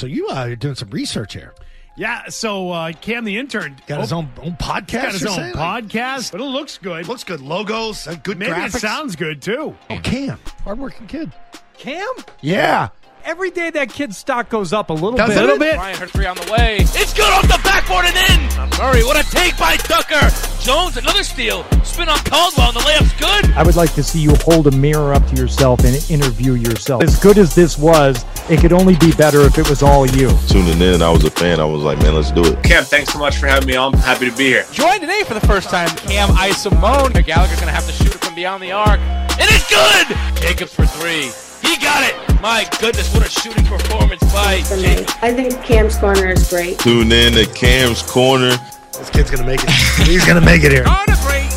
So you uh, are doing some research here. Yeah, so uh, Cam the intern Got his oh, own own podcast. got his own saying? Like, podcast, but it looks good. looks good. Logos, uh, good Maybe graphics. it sounds good too. Oh, Cam, hardworking kid. Cam? Yeah. Every day that kid's stock goes up a little Doesn't bit. A little bit. Bryant, her three on the way. It's good off the backboard and in. Murray, what a take by Tucker. Jones, another steal. Spin on Caldwell, and the layup's good. I would like to see you hold a mirror up to yourself and interview yourself. As good as this was, it could only be better if it was all you. tuning in. I was a fan. I was like, man, let's do it. Cam, thanks so much for having me on. I'm happy to be here. Joined today for the first time, Cam Isimone. Gallagher's going to have to shoot it from beyond the arc. And it's good. Jacobs for three. He got it. My goodness, what a shooting performance by for me. Jacobs. I think Cam's corner is great. Tune in to Cam's Corner. This kid's gonna make it. He's gonna make it here. On a break.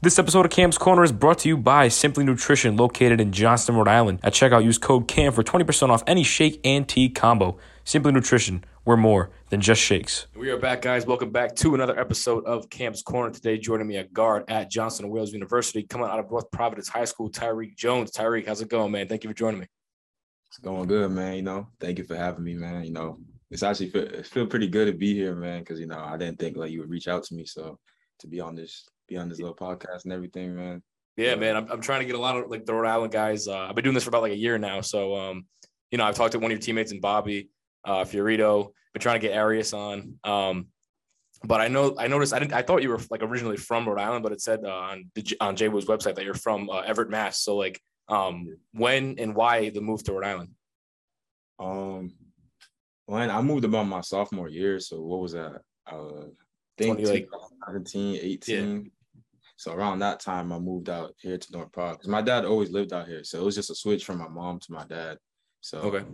This episode of Cam's Corner is brought to you by Simply Nutrition, located in Johnston, Rhode Island. At checkout, use code CAM for 20% off any shake and tea combo. Simply Nutrition, we're more than just shakes. We are back, guys. Welcome back to another episode of Cam's Corner. Today, joining me a guard at Johnson and Wales University, coming out of North Providence High School, Tyreek Jones. Tyreek, how's it going, man? Thank you for joining me. It's going good, man. You know, thank you for having me, man. You know, it's actually feel, it feel pretty good to be here, man. Because you know, I didn't think like you would reach out to me, so to be on this, be on this little podcast and everything, man. Yeah, man. I'm, I'm trying to get a lot of like the Rhode Island guys. Uh, I've been doing this for about like a year now. So, um, you know, I've talked to one of your teammates in Bobby, uh, Fiorito. Been trying to get Arias on. Um, but I know I noticed I didn't. I thought you were like originally from Rhode Island, but it said uh, on the, J- on Jay website that you're from uh, Everett, Mass. So, like, um, when and why the move to Rhode Island? Um, when I moved about my sophomore year, so what was that? Uh, I think 20, like- 2017, 18. So around that time, I moved out here to North Park because my dad always lived out here, so it was just a switch from my mom to my dad. So Okay.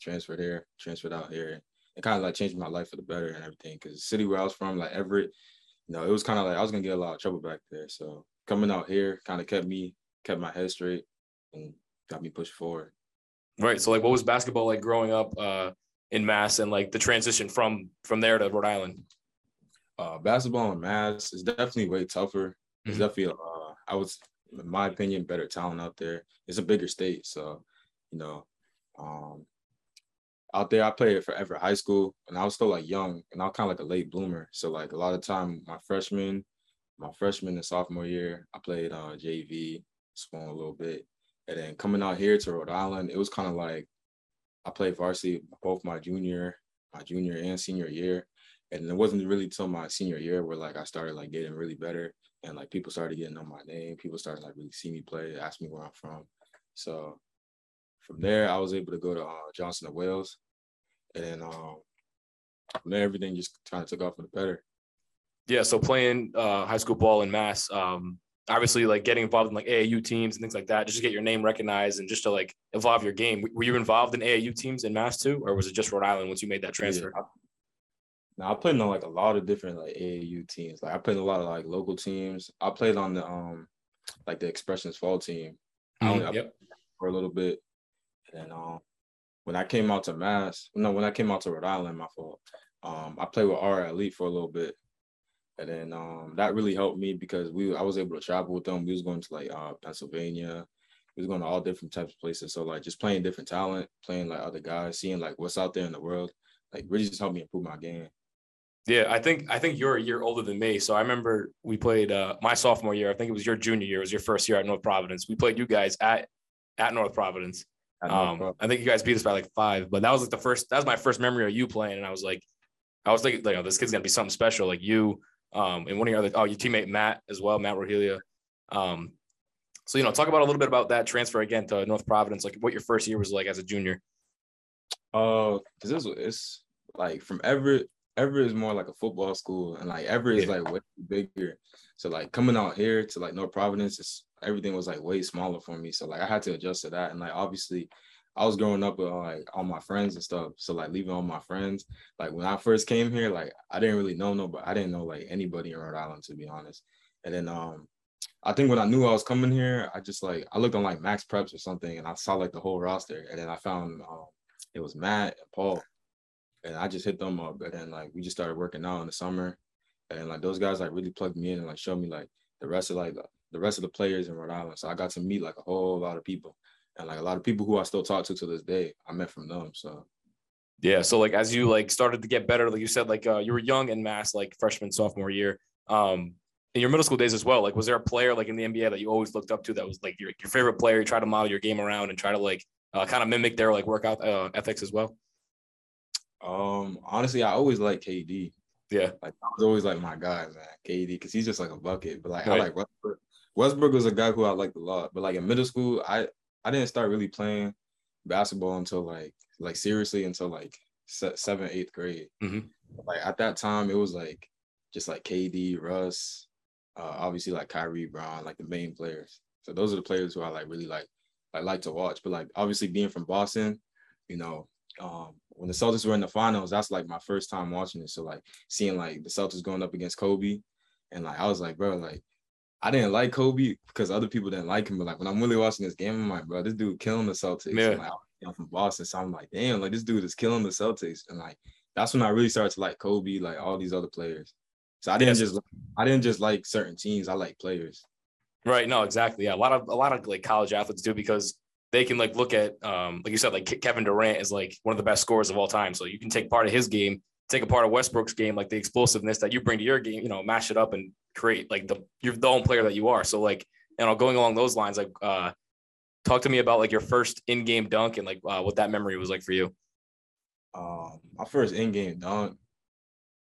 transferred here, transferred out here. It kind of like changed my life for the better and everything. Because the city where I was from, like Everett, you know, it was kind of like I was gonna get a lot of trouble back there. So coming out here kind of kept me, kept my head straight, and got me pushed forward. Right. So, like, what was basketball like growing up uh, in Mass and like the transition from from there to Rhode Island? Uh, basketball in mass is definitely way tougher. It's Mhm. definitely, uh, I was, in my opinion, better talent out there. It's a bigger state, so you know, um, out there I played for Everett High School, and I was still like young, and I was kind of like a late bloomer. So like a lot of time, my freshman, my freshman and sophomore year, I played uh, JV, swung a little bit, and then coming out here to Rhode Island, it was kind of like I played varsity both my junior, my junior and senior year. And it wasn't really till my senior year where like I started like getting really better and like people started getting on my name. People started like really see me play, ask me where I'm from. So from there, I was able to go to uh, Johnson and Wales, and then um, from there everything just kind of took off for the better. Yeah, so playing uh, high school ball in Mass, um, obviously like getting involved in like AAU teams and things like that, just to get your name recognized and just to like evolve your game. Were you involved in AAU teams in Mass too, or was it just Rhode Island once you made that transfer? Yeah. Now I played on like a lot of different like AAU teams. Like I played a lot of like local teams. I played on the um like the Expressions fall team. I only- Mhm, I Yep. for a little bit. And then um when I came out to Mass, no, when I came out to Rhode Island, my fault. Um, I played with R Elite for a little bit. And then um that really helped me because we I was able to travel with them. We was going to like uh Pennsylvania. We was going to all different types of places. So like just playing different talent, playing like other guys, seeing like what's out there in the world, like really just helped me improve my game. Yeah, I think I think you're a year older than me. So I remember we played uh, my sophomore year. I think it was your junior year. It was your first year at North Providence. We played you guys at at North Providence. I know, Um, bro. I think you guys beat us by like five, but that was like the first. That was my first memory of you playing, and I was like, I was thinking like, oh, this kid's gonna be something special. Like you, um, and one of your other, oh, your teammate Matt as well, Matt Rohelia. Um, so you know, talk about a little bit about that transfer again to North Providence, like what your first year was like as a junior. Uh, cause this it's like from Everett. Everett is more like a football school, and like Everett is Yeah. like way bigger. So like coming out here to like North Providence, it's everything was like way smaller for me. So like I had to adjust to that, and like obviously, I was growing up with like all my friends and stuff. So like leaving all my friends, like when I first came here, like I didn't really know nobody. I didn't know like anybody in Rhode Island to be honest. And then um, I think when I knew I was coming here, I just like I looked on like MaxPreps or something, and I saw like the whole roster, and then I found um, it was Matt and Paul, and I just hit them up, and then like we just started working out in the summer, and like those guys like really plugged me in and like showed me like the rest of like the, the rest of the players in Rhode Island. So I got to meet like a whole lot of people, and like a lot of people who I still talk to to this day, I met from them. So Yeah. So like as you like started to get better, like you said, like uh, you were young in mass, like freshman, sophomore year. Um, in your middle school days as well, like was there a player like in the NBA that you always looked up to that was like your, your favorite player? You try to model your game around and try to like uh, kind of mimic their like workout uh, ethics as well. um honestly, I always like KD. Yeah. Like I was always like my guy, man, KD, because he's just like a bucket. But like I like Westbrook. Westbrook was a guy who I liked a lot. But like in middle school, I I didn't start really playing basketball until like like seriously until like se- seventh, eighth grade. Mhm. Like at that time, it was like just like KD, Russ, uh, obviously like Kyrie, Brown, like the main players. So those are the players who I like really like I like to watch. But like obviously being from Boston, you know, um, when the Celtics were in the finals, that's like my first time watching it. So like seeing like the Celtics going up against Kobe, and like I was like, bro, like I didn't like Kobe because other people didn't like him. But like when I'm really watching this game, I'm like, bro, this dude killing the Celtics. Yeah. And, like, I'm from Boston, so I'm like, damn, like this dude is killing the Celtics, and like that's when I really started to like Kobe, like all these other players. So I didn't Yes. just I didn't just like certain teams. I like players. Right. No, exactly. Yeah. A lot of a lot of like college athletes do because they can like look at um like you said like Kevin Durant is like one of the best scorers of all time. So you can take part of his game, take a part of Westbrook's game, like the explosiveness that you bring to your game, you know, mash it up and create like the you're the own player that you are. So like you know, going along those lines, like uh talk to me about like your first in-game dunk and like uh, what that memory was like for you. Um, my first in-game dunk,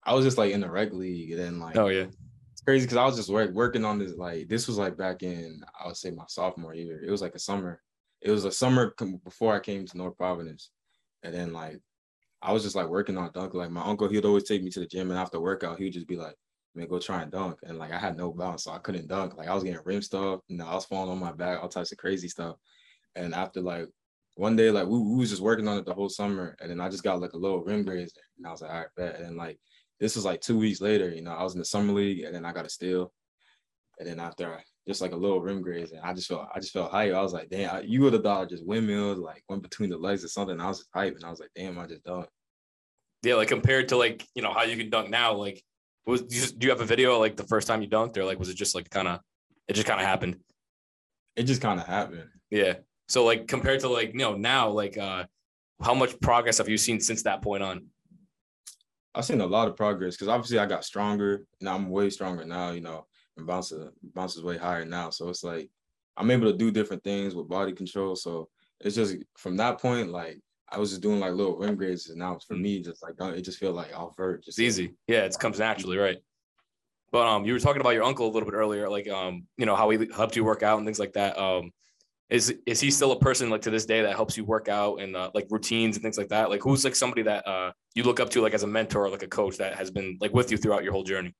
I was just like in the rec league, and then like Oh yeah. it's crazy because I was just work, working on this. Like this was like back in I would say my sophomore year. It was like a summer. It was a summer before I came to North Providence, and then like I was just like working on dunk. Like my uncle, he'd always take me to the gym, and after workout, he would just be like, "Man, go try and dunk." And like I had no bounce, so I couldn't dunk. Like I was getting rim stuff, you know, I was falling on my back, all types of crazy stuff. And after like one day, like we, we was just working on it the whole summer, and then I just got like a little rim graze, and I was like, "All right, bet." And like this was like two weeks later, you know, I was in the summer league, and then I got a steal. And then after I, just like a little rim graze, and I just felt I just felt hype. I was like, damn, I- you would have thought I just windmilled, like went between the legs or something. I was just hype, and I was like, damn, I just dunked. Yeah, like compared to like, you know, how you can dunk now, like was do you, do you have a video like the first time you dunked or like was it just like kind of it just kind of happened? It just kind of happened. Yeah. So like compared to like you know now like uh how much progress have you seen since that point on? I've seen a lot of progress because obviously I got stronger and I'm way stronger now, you know, and bounces bounces way higher now. So it's like I'm able to do different things with body control. So it's just from that point, like I was just doing like little rim grades, and now for me, just like it just feel like off vert. It's easy. Yeah, it comes naturally, right? But um, you were talking about your uncle a little bit earlier, like um, you know how he helped you work out and things like that. Um, is is he still a person like to this day that helps you work out and uh, like routines and things like that? Like who's like somebody that uh you look up to like as a mentor or like a coach that has been like with you throughout your whole journey?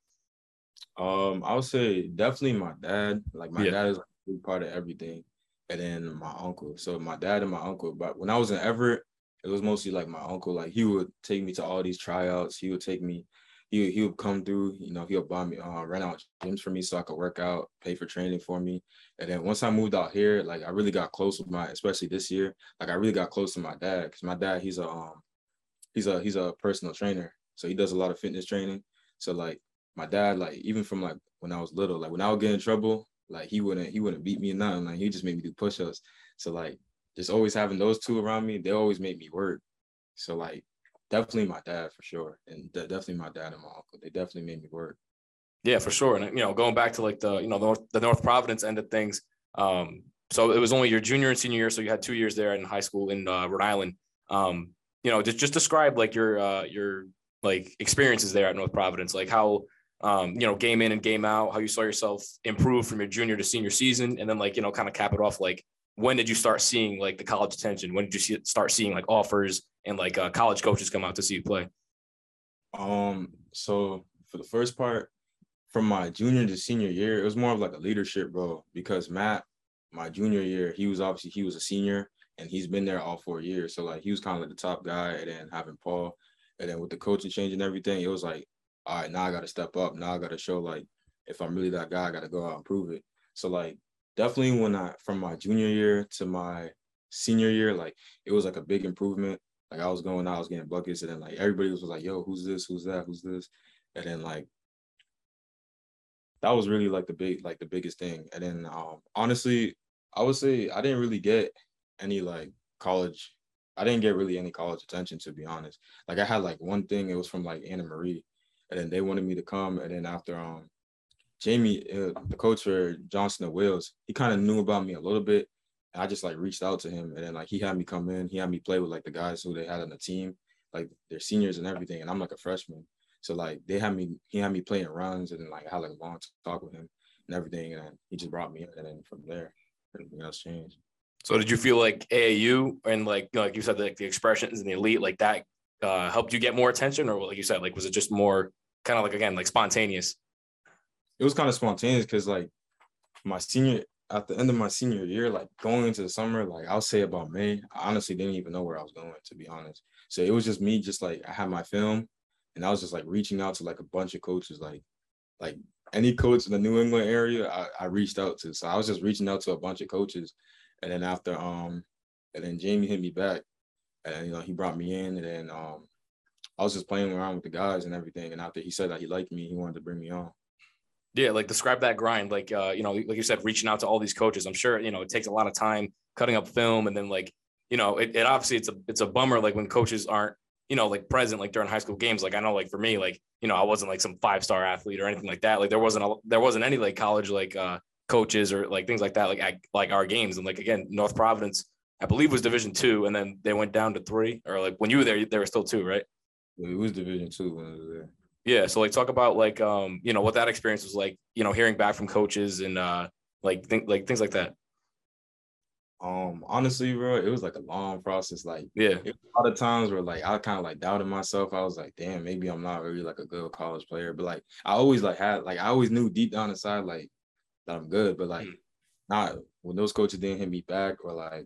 Um, I would say definitely my dad. Like my Yeah. dad is like a big part of everything, and then my uncle. So my dad and my uncle. But when I was in Everett, it was mostly like my uncle. Like he would take me to all these tryouts. He would take me. He he would come through. You know, he would buy me, uh, rent out gyms for me so I could work out, pay for training for me. And then once I moved out here, like I really got close with my, especially this year. Like I really got close to my dad because my dad he's a um he's a he's a personal trainer, so he does a lot of fitness training. So like my dad, like even from like when I was little, like when I would get in trouble, like he wouldn't he wouldn't beat me or nothing. Like he just made me do push-ups. So like just always having those two around me, they always make me work. So like definitely my dad for sure, and de- definitely my dad and my uncle. They definitely made me work. Yeah, for sure. And you know, going back to like the you know the North, the North Providence end of things. Um, so it was only your junior and senior year, so you had two years there in high school in uh, Rhode Island. Um, you know, just just describe like your uh, your like experiences there at North Providence, like how um, you know game in and game out, how you saw yourself improve from your junior to senior season, and then like you know kind of cap it off like when did you start seeing like the college attention? When did you see, start seeing like offers and like uh, college coaches come out to see you play? Um, so for the first part, from my junior to senior year, it was more of like a leadership role because Matt, my junior year, he was obviously he was a senior and he's been there all four years. So like he was kind of like the top guy, and then having Paul, and then with the coaching change and everything, it was like, all right, now I got to step up. Now I got to show like if I'm really that guy, I got to go out and prove it. So like definitely when I from my junior year to my senior year, like it was like a big improvement. Like I was going I was getting buckets, and then like everybody was like, "Yo, who's this? Who's that? Who's this?" And then like that was really like the big, like the biggest thing. And then um, honestly, I would say I didn't really get any like college. I didn't get really any college attention to be honest. Like I had like one thing. It was from like Anna Maria, and then they wanted me to come. And then after um, Jamie, uh, the coach for Johnson and Wales, he kind of knew about me a little bit. I just like reached out to him, and then like he had me come in. He had me play with like the guys who they had on the team, like their seniors and everything. And I'm like a freshman, so like they had me. He had me playing runs, and then like I had like a long talk with him and everything. And he just brought me in, and then from there, everything else changed. So did you feel like AAU and like you know, like you said like the expressions and the elite like that uh, helped you get more attention, or like you said, like was it just more kind of like again like spontaneous? It was kind of spontaneous because like my senior at the end of my senior year, like going into the summer, like I'll say about May, I honestly didn't even know where I was going to be honest. So it was just me, just like I had my film, and I was just like reaching out to like a bunch of coaches, like like any coach in the New England area, I, I reached out to. So I was just reaching out to a bunch of coaches, and then after um, and then Jamie hit me back, and you know he brought me in, and then um, I was just playing around with the guys and everything. And after he said that he liked me, he wanted to bring me on. Yeah, like describe that grind. Like uh, you know, like you said, reaching out to all these coaches. I'm sure you know it takes a lot of time cutting up film, and then like you know, it, it obviously it's a it's a bummer like when coaches aren't you know like present like during high school games. Like I know like for me like you know I wasn't like some five star athlete or anything like that. Like there wasn't a, there wasn't any like college like uh coaches or like things like that like at, like our games and like again North Providence I believe was Division two and then they went down to three or like when you were there there were still two right. It was Division two when I was there. Yeah, so like talk about like um you know what that experience was like, you know, hearing back from coaches and uh like think like things like that. Um, honestly, bro, it was like a long process. Like, yeah, a lot of times where like I kind of like doubted myself. I was like, damn, maybe I'm not really like a good college player. But like, I always like had like I always knew deep down inside like that I'm good. But like, mm. not when those coaches didn't hit me back or like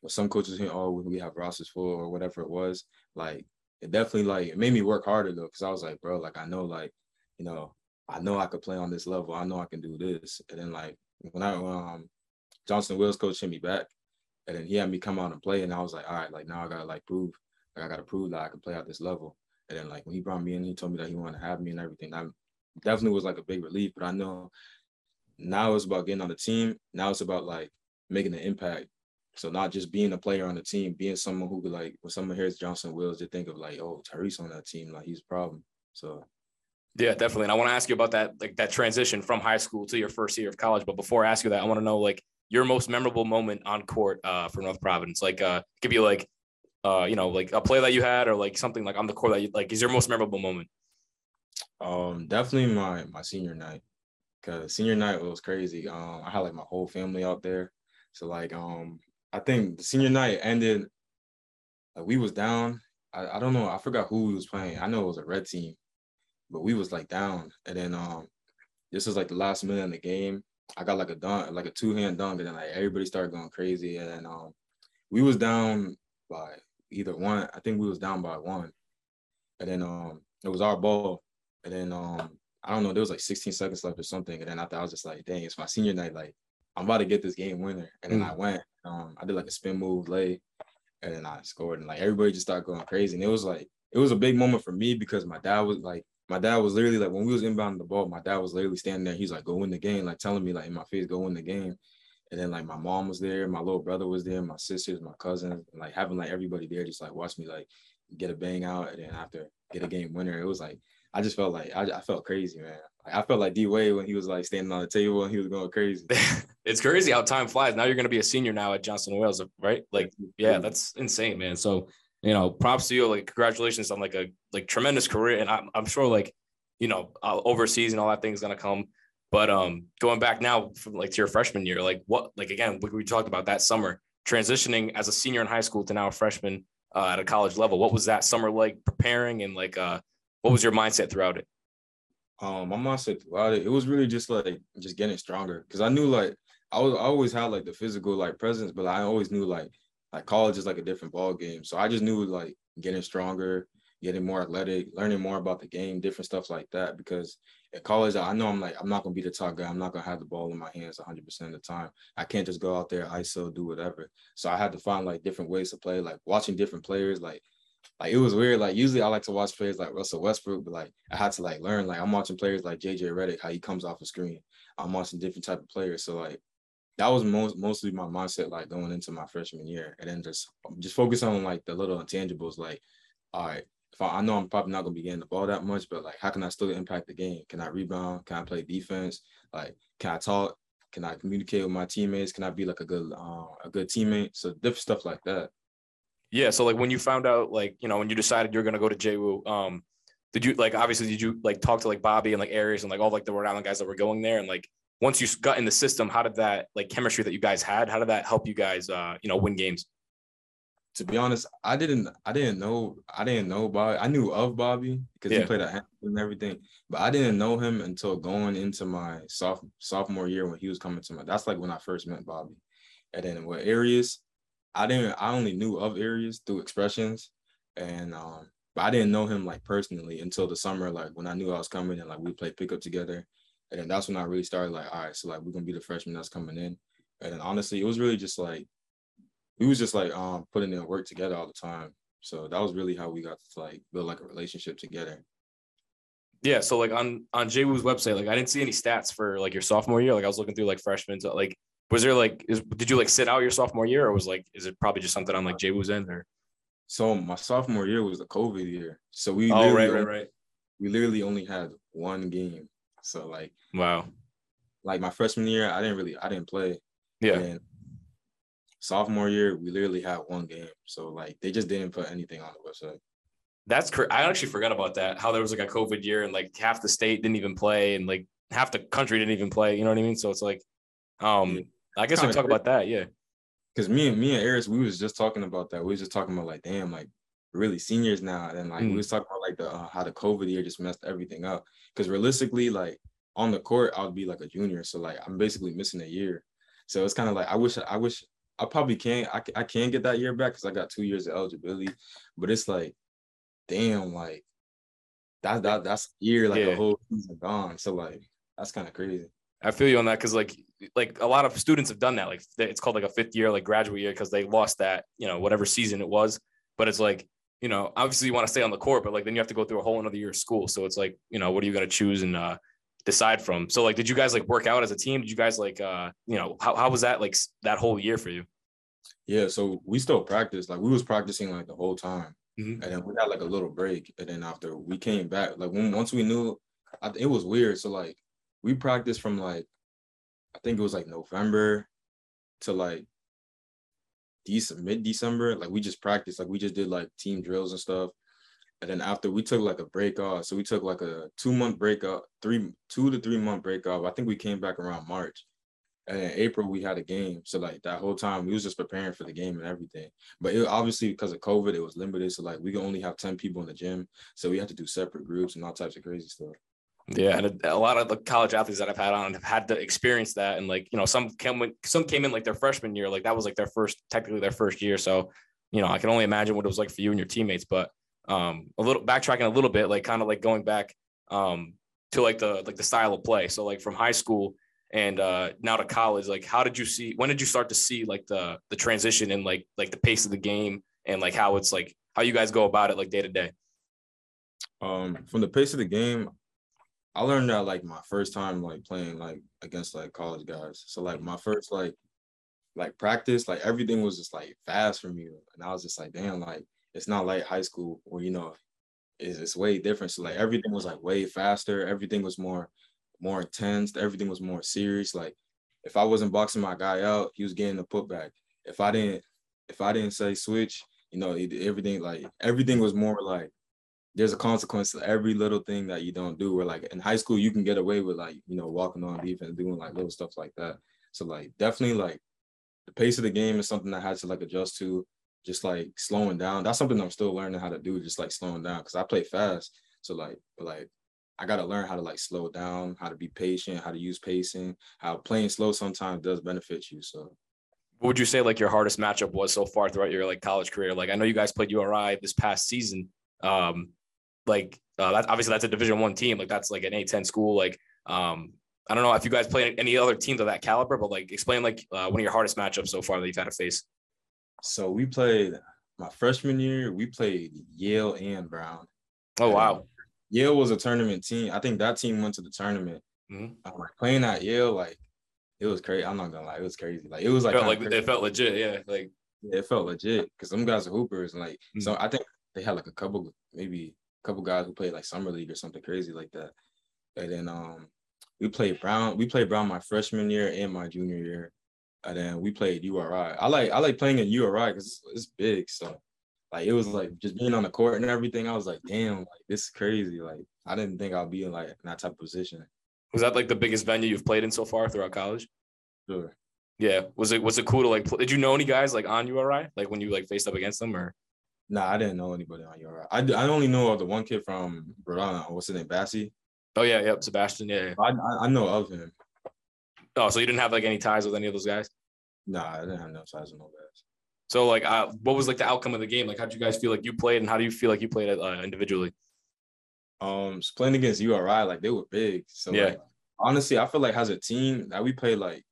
when some coaches hit, oh, we have rosters full or whatever it was. Like, it definitely like it made me work harder though, because I was like, bro, like I know like you know I know I could play on this level. I know I can do this. And then like when I um Johnson Wales coach hit me back, and then he had me come out and play, and I was like, all right, like now I gotta like prove, like I gotta prove that I can play at this level. And then like when he brought me in, he told me that he wanted to have me and everything. That definitely was like a big relief. But I know now it's about getting on the team. Now it's about like making an impact. So not just being a player on the team, being someone who could like when someone hears Johnson Wales, they think of like, oh, Tyrese on that team, like he's a problem. So yeah, definitely. And I want to ask you about that, like that transition from high school to your first year of college. But before I ask you that, I want to know like your most memorable moment on court uh, for North Providence? Like, uh, could be like, uh, you know, like a play that you had, or like something like on the court that you like. Is your most memorable moment? Um, definitely my my senior night, cause senior night was crazy. Um, I had like my whole family out there, so like, um, I think the senior night ended. Like we was down. I, I don't know. I forgot who we was playing. I know it was a red team, but we was like down, and then um, this was like the last minute in the game, I got like a dunk, like a two hand dunk, and then like everybody started going crazy. And then um, we was down by either one. I think we was down by one, and then um, it was our ball. And then um, I don't know, there was like 16 seconds left or something. And then after I was just like, dang, it's my senior night. Like I'm about to get this game winner. And then mm. I went. Um, I did like a spin move lay, and then I scored. And like everybody just started going crazy. And it was like it was a big moment for me because my dad was like my dad was literally like when we was inbounding the ball, my dad was literally standing there. He's like, "Go win the game," like telling me like in my face, "Go win the game." And then like my mom was there, my little brother was there, my sisters, my cousins, and, like having like everybody there, just like watch me like get a bang out, and then after get a game winner. It was like I just felt like I, I felt crazy, man. Like, I felt like D Wade when he was like standing on the table and he was going crazy. it's crazy how time flies. Now you're gonna be a senior now at Johnson Wales, right? Like, yeah, that's insane, man. So you know, props to you. Like, congratulations on like a like tremendous career, and I'm I'm sure like you know uh, overseas and all that thing's gonna come. But um, going back now from like to your freshman year, like what like again we, we talked about that summer transitioning as a senior in high school to now a freshman uh, at a college level. What was that summer like preparing and like uh, what was your mindset throughout it? Um, my mindset throughout it, it was really just like just getting stronger because I knew like I was I always had like the physical like presence, but I always knew like like college is like a different ball game. So I just knew like getting stronger, getting more athletic, learning more about the game, different stuff like that. Because at college, I know I'm like I'm not gonna be the top guy. I'm not gonna have the ball in my hands 100 percent of the time. I can't just go out there ISO do whatever. So I had to find like different ways to play, like watching different players, like. Like it was weird. Like usually I like to watch players like Russell Westbrook, but like I had to like learn. Like I'm watching players like JJ Redick, how he comes off the screen. I'm watching different type of players. So like that was most mostly my mindset like going into my freshman year, and then just just focus on like the little intangibles. Like, all right, if I, I know I'm probably not gonna be getting the ball that much, but like, how can I still impact the game? Can I rebound? Can I play defense? Like, can I talk? Can I communicate with my teammates? Can I be like a good uh, a good teammate? So different stuff like that. Yeah. So like when you found out, like you know, when you decided you're gonna go to JWU, um, did you like obviously did you like talk to like Bobby and like Arias and like all like the Rhode Island guys that were going there and like once you got in the system, how did that like chemistry that you guys had, how did that help you guys uh, you know, win games? To be honest, I didn't I didn't know I didn't know Bobby. I knew of Bobby because Yeah. he played at Hampton and everything, but I didn't know him until going into my soph- sophomore year when he was coming to my. That's like when I first met Bobby, and then with Arias, I didn't. I only knew of Arias through expressions, and um, but I didn't know him like personally until the summer, like when I knew I was coming and like we played pickup together, and then that's when I really started like, all right, so like we're gonna be the freshman that's coming in, and then honestly, it was really just like we was just like um putting in work together all the time. So that was really how we got to like build like a relationship together. Yeah. So like on on JWU's website, like I didn't see any stats for like your sophomore year. Like I was looking through like freshmen. So like was there like is, did you like sit out your sophomore year or was like is it probably just something on like JWU's end or So my sophomore year was the COVID year. So we Oh literally right, right, right. we literally only had one game. So like Wow. like my freshman year, I didn't really I didn't play. Yeah. And sophomore year, we literally had one game. So like they just didn't put anything on the website. That's cr- I actually forgot about that. How there was like a COVID year and like half the state didn't even play and like half the country didn't even play. You know what I mean? So it's like, um, I guess we Kinda talk about that. Yeah. Cause me and me and Eris, we was just talking about that. We was just talking about like, damn, like really seniors now. And like Mm. we was talking about like the uh, how the COVID year just messed everything up. Cause realistically, like on the court, I would be like a junior. So like I'm basically missing a year. So it's kind of like I wish I wish I probably can't I, I can get that year back because I got two years of eligibility. But it's like, damn, like that that that's year like Yeah. a whole season gone. So like that's kind of crazy. I feel you on that because like like a lot of students have done that. Like it's called like a fifth year, like graduate year, because they lost that you know whatever season it was. But it's like you know obviously you want to stay on the court, but like then you have to go through a whole another year of school. So it's like you know what are you gonna choose and uh, decide from? So like did you guys like work out as a team? Did you guys like uh you know how how was that like that whole year for you? Yeah, so we still practice. Like we was practicing like the whole time, Mhm. and then we had like a little break, and then after we came back, like when once we knew, I, it was weird. So like we practiced from like I think it was like November to like December, mid December. Like we just practiced, like we just did like team drills and stuff. And then after we took like a break off, so we took like a two month break off, three two to three month break off. I think we came back around March. And in April we had a game. So like that whole time we was just preparing for the game and everything. But it obviously because of COVID, it was limited. So like we could only have 10 people in the gym. So we had to do separate groups and all types of crazy stuff. Yeah, and a, a lot of the college athletes that I've had on have had to experience that, and like you know, some came some came in like their freshman year, like that was like their first, technically their first year. So, you know, I can only imagine what it was like for you and your teammates. But um, a little backtracking a little bit, like kind of like going back um to like the like the style of play. So like from high school and uh now to college, like how did you see? When did you start to see like the the transition and like like the pace of the game and like how it's like how you guys go about it like day to day? Um, from the pace of the game, I learned that like my first time like playing like against like college guys. So like my first like like practice, like everything was just like fast for me. And I was just like, damn, like it's not like high school where you know it's, it's way different. So like everything was like way faster. Everything was more more intense. Everything was more serious. Like if I wasn't boxing my guy out, he was getting a putback. If I didn't if I didn't say switch, you know, everything like everything was more like there's a consequence to every little thing that you don't do. Where like in high school, you can get away with like, you know, walking on defense, doing like little stuff like that. So like definitely like the pace of the game is something I had to like adjust to, just like slowing down. That's something I'm still learning how to do, just like slowing down. Cause I play fast. So like, like I gotta learn how to like slow down, how to be patient, how to use pacing, how playing slow sometimes does benefit you. So what would you say like your hardest matchup was so far throughout your like college career? Like I know you guys played URI this past season. Um, like uh, that obviously that's a Division One team. Like that's like an A10 school. Like um, I don't know if you guys play any other teams of that caliber, but like explain like uh, one of your hardest matchups so far that you've had to face. so we played my freshman year, we played Yale and Brown. Oh And wow, Yale was a tournament team. I think that team went to the tournament. Mhm. Like playing at Yale, like it was crazy. I'm not gonna lie, it was crazy. Like it was like felt like crazy. it felt legit. Yeah, like Yeah, it felt legit because some guys are hoopers and like Mm. so I think they had like a couple maybe couple guys who played like summer league or something crazy like that. And then um we played Brown. We played Brown my freshman year and my junior year. And then we played URI. I like I like playing in URI because it's, it's big. So like it was like just being on the court and everything. I was like, damn, like this is crazy. Like I didn't think I'd be in like in that type of position. was that like the biggest venue you've played in so far throughout college? Sure. Yeah. Was it was it cool to like? Pl- did you know any guys like on URI? Like when you like faced up against them, or Nah, I didn't know anybody on URI. I, I only know of the one kid from Rhode Island. What's his name? Bassie. oh yeah, yep, Sebastian. Yeah. yeah. I, I know of him. Oh, so you didn't have like any ties with any of those guys? Nah, I didn't have no ties with no guys. So like, uh, what was like the outcome of the game? Like, how did you guys feel like you played, and how do you feel like you played uh, individually? Um, playing against URI, like they were big. So Yeah. like, honestly, I feel like as a team that we played like,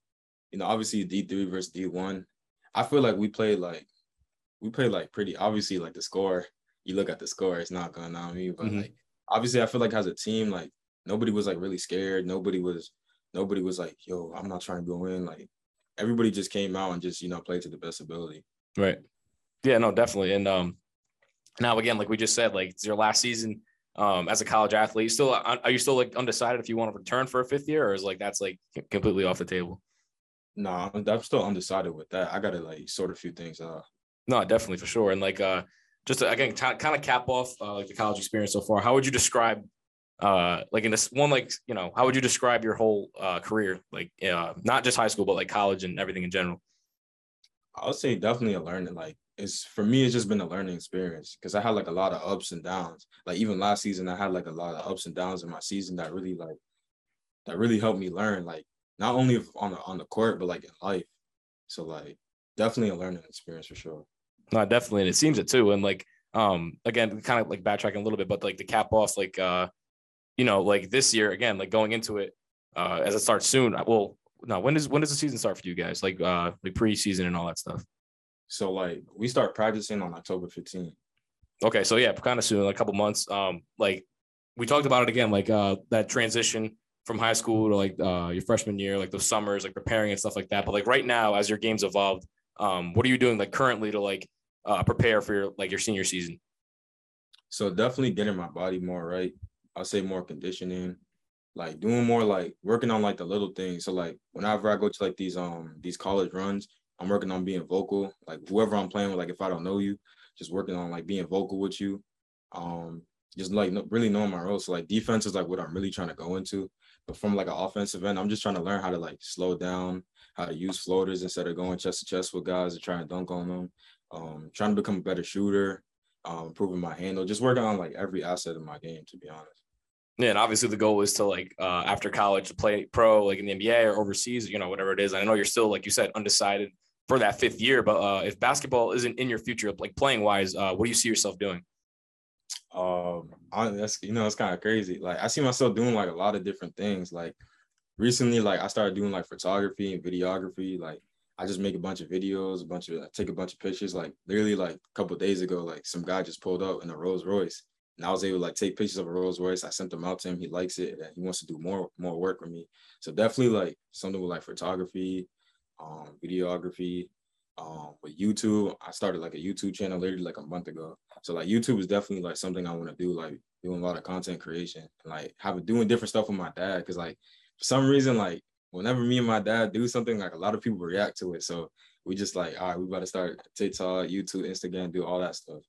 you know, obviously D three versus D one. I feel like we played like, we played like pretty. Obviously, like the score. You look at the score, it's not going on me. But Mhm. like, obviously, I feel like as a team, like nobody was like really scared. Nobody was, nobody was like, yo, I'm not trying to go in. Like everybody just came out and just you know played to the best ability. Right. Yeah, no, definitely. And um now again, like we just said, like it's your last season um as a college athlete. Still are you still like undecided if you want to return for a fifth year or is like that's like completely off the table? No, I'm, I'm still undecided with that. I gotta like sort a few things out. No, definitely for sure. And like uh just to, again t- kind of cap off uh, like the college experience so far. How would you describe uh like in this one like you know how would you describe your whole uh career like uh not just high school but like college and everything in general I would say definitely a learning. Like it's for me, it's just been a learning experience because I had like a lot of ups and downs. Like even last season, I had like a lot of ups and downs in my season that really like that really helped me learn. Like not only on the on the court, but like in life. So like definitely a learning experience for sure. No, definitely, and it seems it too. And like, um, again, kind of like backtracking a little bit, but like the cap off, like, uh, you know, like this year again, like going into it, uh, as it starts soon. Well, no, when does when does the season start for you guys? Like, uh, like preseason and all that stuff. So like we start practicing on October 15th. Okay, so yeah, kind of soon, like a couple months. Um, like we talked about it again, like uh, that transition from high school to like uh your freshman year, like those summers, like preparing and stuff like that. But like right now, as your games evolved, um, what are you doing like currently to like uh prepare for your like your senior season? So definitely getting my body more right. I'll say more conditioning, like doing more like working on like the little things. So like whenever I go to like these um these college runs, I'm working on being vocal. Like whoever I'm playing with, like if I don't know you, just working on like being vocal with you. Um, just like no, really knowing my role. So like defense is like what I'm really trying to go into. But from like an offensive end, I'm just trying to learn how to like slow down, how to use floaters instead of going chest to chest with guys and trying to dunk on them. Um, trying to become a better shooter, um, improving my handle, just working on like every asset of my game, to be honest. Yeah, and obviously the goal is to like uh, after college to play pro, like in the NBA or overseas, you know, whatever it is. I know you're still, like you said, undecided for that fifth year, but uh, if basketball isn't in your future, like playing wise, uh, what do you see yourself doing? Um, I, that's you know, it's kind of crazy. Like I see myself doing like a lot of different things. Like recently, like I started doing like photography and videography. Like I just make a bunch of videos, a bunch of I take a bunch of pictures. Like literally, like a couple days ago, like some guy just pulled up in a Rolls Royce, and I was able to like take pictures of a Rolls Royce. I sent them out to him. He likes it, and he wants to do more more work with me. So definitely like something with like photography, um, videography. Um, with YouTube, I started like a YouTube channel literally like a month ago. So like YouTube is definitely like something I want to do, like doing a lot of content creation and like having doing different stuff with my dad. Cause like for some reason, like whenever me and my dad do something, like a lot of people react to it. So we just like, all right, we better start TikTok, YouTube, Instagram, do all that stuff.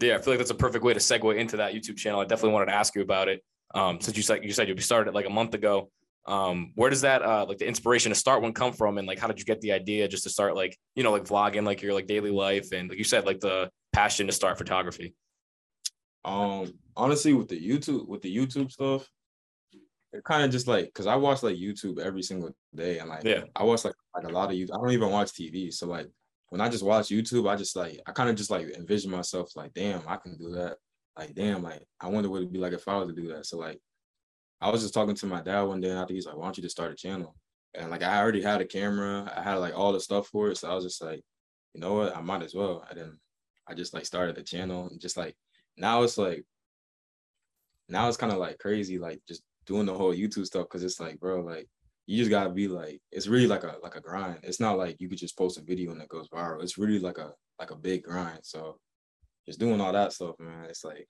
Yeah, I feel like that's a perfect way to segue into that YouTube channel. I definitely wanted to ask you about it. Um, since you said you said you started like a month ago. Um, where does that uh like the inspiration to start one come from? And like how did you get the idea just to start like, you know, like vlogging like your like daily life and like you said, like the passion to start photography? Um, honestly, with the YouTube, with the YouTube stuff, kind of just like because I watch like YouTube every single day, and like Yeah. I watch like like a lot of YouTube. I don't even watch TV, so like when I just watch YouTube, I just like I kind of just like envision myself like, damn, I can do that. Like, damn, like I wonder what it'd be like if I was to do that. So like, I was just talking to my dad one day, and I think he's like, why don't you just start a channel? And like I already had a camera, I had like all the stuff for it, so I was just like, you know what, I might as well. And then I just like started the channel, and just like now it's like now it's kind of like crazy, like just doing the whole YouTube stuff because it's like, bro, like you just gotta be like, it's really like a like a grind. It's not like you could just post a video and it goes viral. It's really like a like a big grind. So just doing all that stuff, man, it's like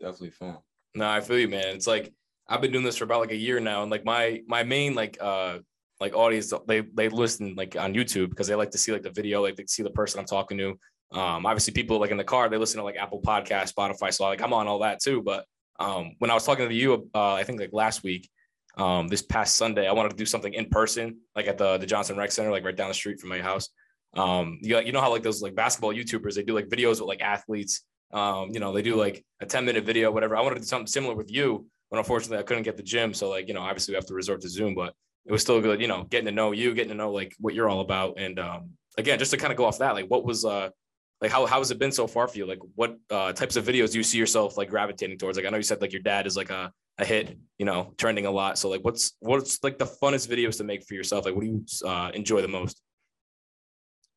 definitely fun. No, I feel you, man. It's like I've been doing this for about like a year now, and like my my main like uh like audience they they listen like on YouTube because they like to see like the video, like they see the person I'm talking to. Um, obviously people like in the car they listen to like Apple Podcast, Spotify, so like I'm on all that too. But um, when I was talking to you, uh, I think like last week, um, this past Sunday, I wanted to do something in person, like at the the Johnson Rec Center, like right down the street from my house. Um, you you know how like those like basketball YouTubers they do like videos with like athletes. Um, you know they do like a 10 minute video, whatever. I wanted to do something similar with you, but unfortunately I couldn't get the gym. So like you know obviously we have to resort to Zoom, but it was still good. You know getting to know you, getting to know like what you're all about, and um, again just to kind of go off that, like what was uh like how how has it been so far for you? Like what uh, types of videos do you see yourself like gravitating towards? Like I know you said like your dad is like a a hit, you know, trending a lot. So like what's what's like the funnest videos to make for yourself? Like what do you uh, enjoy the most?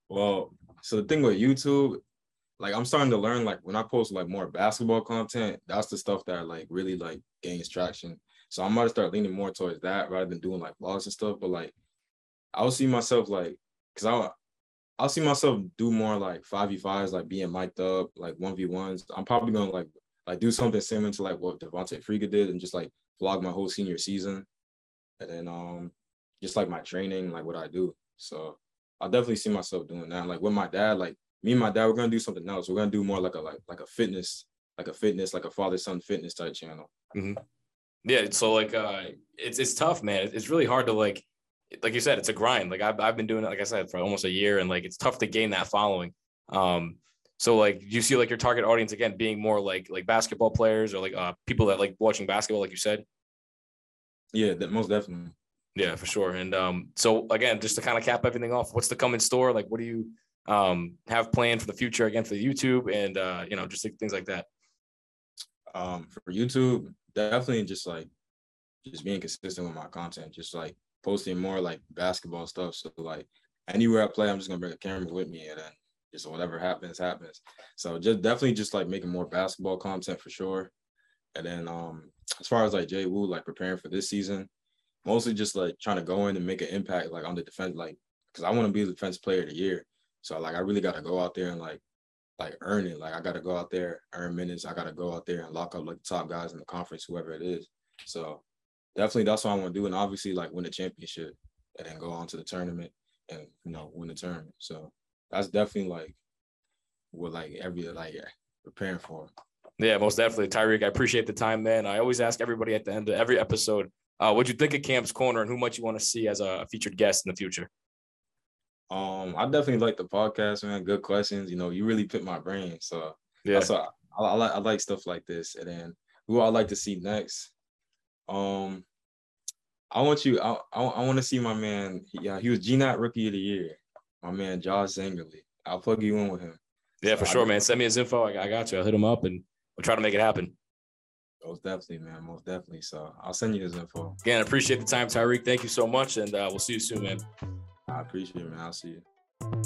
Well, so the thing with YouTube, like I'm starting to learn like when I post like more basketball content, that's the stuff that like really like gains traction. So I'm gonna start leaning more towards that rather than doing like vlogs and stuff. But like I'll see myself like because I I'll see myself do more like five v fives, like being mic'd up, like one v ones. I'm probably gonna like like do something similar to like what Devontae Friga did, and just like vlog my whole senior season, and then um just like my training, like what I do. So I'll definitely see myself doing that. Like with my dad, like me and my dad, we're gonna do something else. We're gonna do more like a like like a fitness, like a fitness, like a father son fitness type channel. Mm-hmm. Yeah, so like uh, it's it's tough, man. It's really hard to like like you said, it's a grind. Like I've, I've been doing it, like I said, for almost a year and like, it's tough to gain that following. Um, so like, do you see like your target audience again, being more like, like basketball players or like, uh, people that like watching basketball, like you said. Yeah, that most definitely. Yeah, for sure. And, um, so again, just to kind of cap everything off, what's the come in store? Like, what do you, um, have planned for the future again for the YouTube and, uh, you know, just like, things like that. Um, for YouTube, definitely just like, just being consistent with my content, just like posting more like basketball stuff. So like anywhere I play, I'm just gonna bring a camera with me and then just whatever happens, happens. So just definitely just like making more basketball content for sure. And then um as far as like Jay Wu, like preparing for this season, mostly just like trying to go in and make an impact like on the defense, like because I want to be the defense player of the year. So like I really gotta go out there and like like earn it. Like I gotta go out there, earn minutes. I gotta go out there and lock up like the top guys in the conference, whoever it is. So definitely that's what I want to do. And obviously like win the championship and then go on to the tournament and you know win the tournament. So that's definitely like what like every like preparing for. Yeah, most definitely. Tyreek, I appreciate the time, man. I always ask everybody at the end of every episode, uh, what you think of Cam's Corner and who much you want to see as a featured guest in the future? Um, I definitely like the podcast, man. Good questions. You know, you really put my brain. So yeah, so I, I, I like stuff like this. And then who I like to see next. Um, I want you. I I, I want to see my man. Yeah, he was GNAC Rookie of the Year. My man Josh Zangerly. I'll plug you in with him. Yeah, for sure, man. Send me his info. I, I got you. I'll hit him up and we'll try to make it happen. Most definitely, man. Most definitely. So I'll send you his info. Again, appreciate the time, Tyreek. Thank you so much, and uh, we'll see you soon, man. I appreciate it, man. I'll see you.